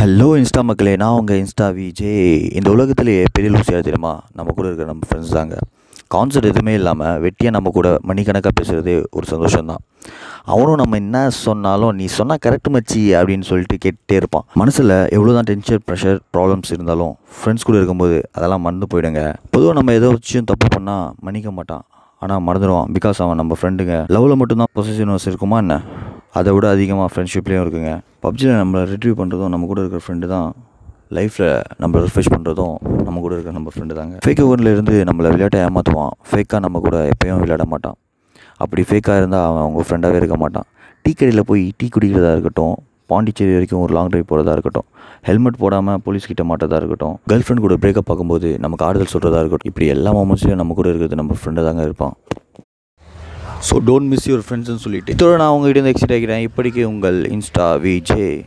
Hello Insta மக்களே. நான் உங்கள் இன்ஸ்டா விஜே இந்த உலகத்திலேயே பெரிய லூசியாக தெரியுமா? நம்ம கூட இருக்கிற நம்ம ஃப்ரெண்ட்ஸ் தாங்க. கான்செப்ட் எதுவுமே இல்லாமல் வெட்டியாக நம்ம கூட மணிக்கணக்காக பேசுகிறதே ஒரு சந்தோஷம்தான். அவனும் நம்ம என்ன சொன்னாலும் நீ சொன்னால் கரெக்ட் மச்சி அப்படின்னு சொல்லிட்டு கேட்டே இருப்பான். மனசில் எவ்வளோ தான் டென்ஷன் ப்ரெஷர் ப்ராப்ளம்ஸ் இருந்தாலும் ஃப்ரெண்ட்ஸ் கூட இருக்கும்போது அதெல்லாம் மறந்து போயிடுங்க. பொதுவாக நம்ம ஏதோ வச்சும் தப்பு பண்ணால் மன்னிக்க மாட்டான். ஆனால் மறந்துடுவான். பிகாஸ் அவன் நம்ம ஃப்ரெண்டுங்க லவ்வில் மட்டும்தான் பொசிஷன்ஸ் இருக்குமா என்ன? அதை விட அதிகமாக ஃப்ரெண்ட்ஷிப்லேயும் இருக்குங்க பப்ஜியில் நம்மளை ரிட்ரீவ் பண்ணுறதும் நம்ம கூட இருக்கிற ஃப்ரெண்டு தான். லைஃப்பில் நம்மளை ரிஃப்ரெஷ் பண்ணுறதும் நம்ம கூட இருக்கிற நம்ம ஃப்ரெண்டு தாங்க. ஃபேக் இருந்து நம்மளை விளையாட்டை ஏமாற்றுவான் ஃபேக்காக நம்ம கூட எப்பயும் விளையாட மாட்டான். அப்படி ஃபேக்காக இருந்தால் அவன் அவங்க ஃப்ரெண்டாகவே இருக்க மாட்டான். டீ கடையில் போய் டீ குடிக்கிறதா இருக்கட்டும் பாண்டிச்சேரி வரைக்கும் ஒரு லாங் ட்ரைவ் போகிறதா இருக்கட்டும் ஹெல்மெட் போடாமல் போலீஸ் கிட்ட மாட்டதாக இருக்கட்டும் கேர்ள் ஃப்ரெண்ட் கூட பிரேக்கப் பார்க்கும்போது நமக்கு ஆறுதல் சொல்கிறதா இருக்கட்டும் இப்படி எல்லா மொமெண்ட்ஸ்லையும் நம்ம கூட இருக்கிறது நம்ம ஃப்ரெண்டு தாங்க இருப்பான். ஸோ டோன்ட் மிஸ் யுவர் ஃப்ரெண்ட்ஸ்னு சொல்லிட்டு. இதோட நான் உங்ககிட்ட இருந்து எக்ஸைட் ஆகிறேன் இப்படிக்கு உங்கள் இன்ஸ்டா விஜே.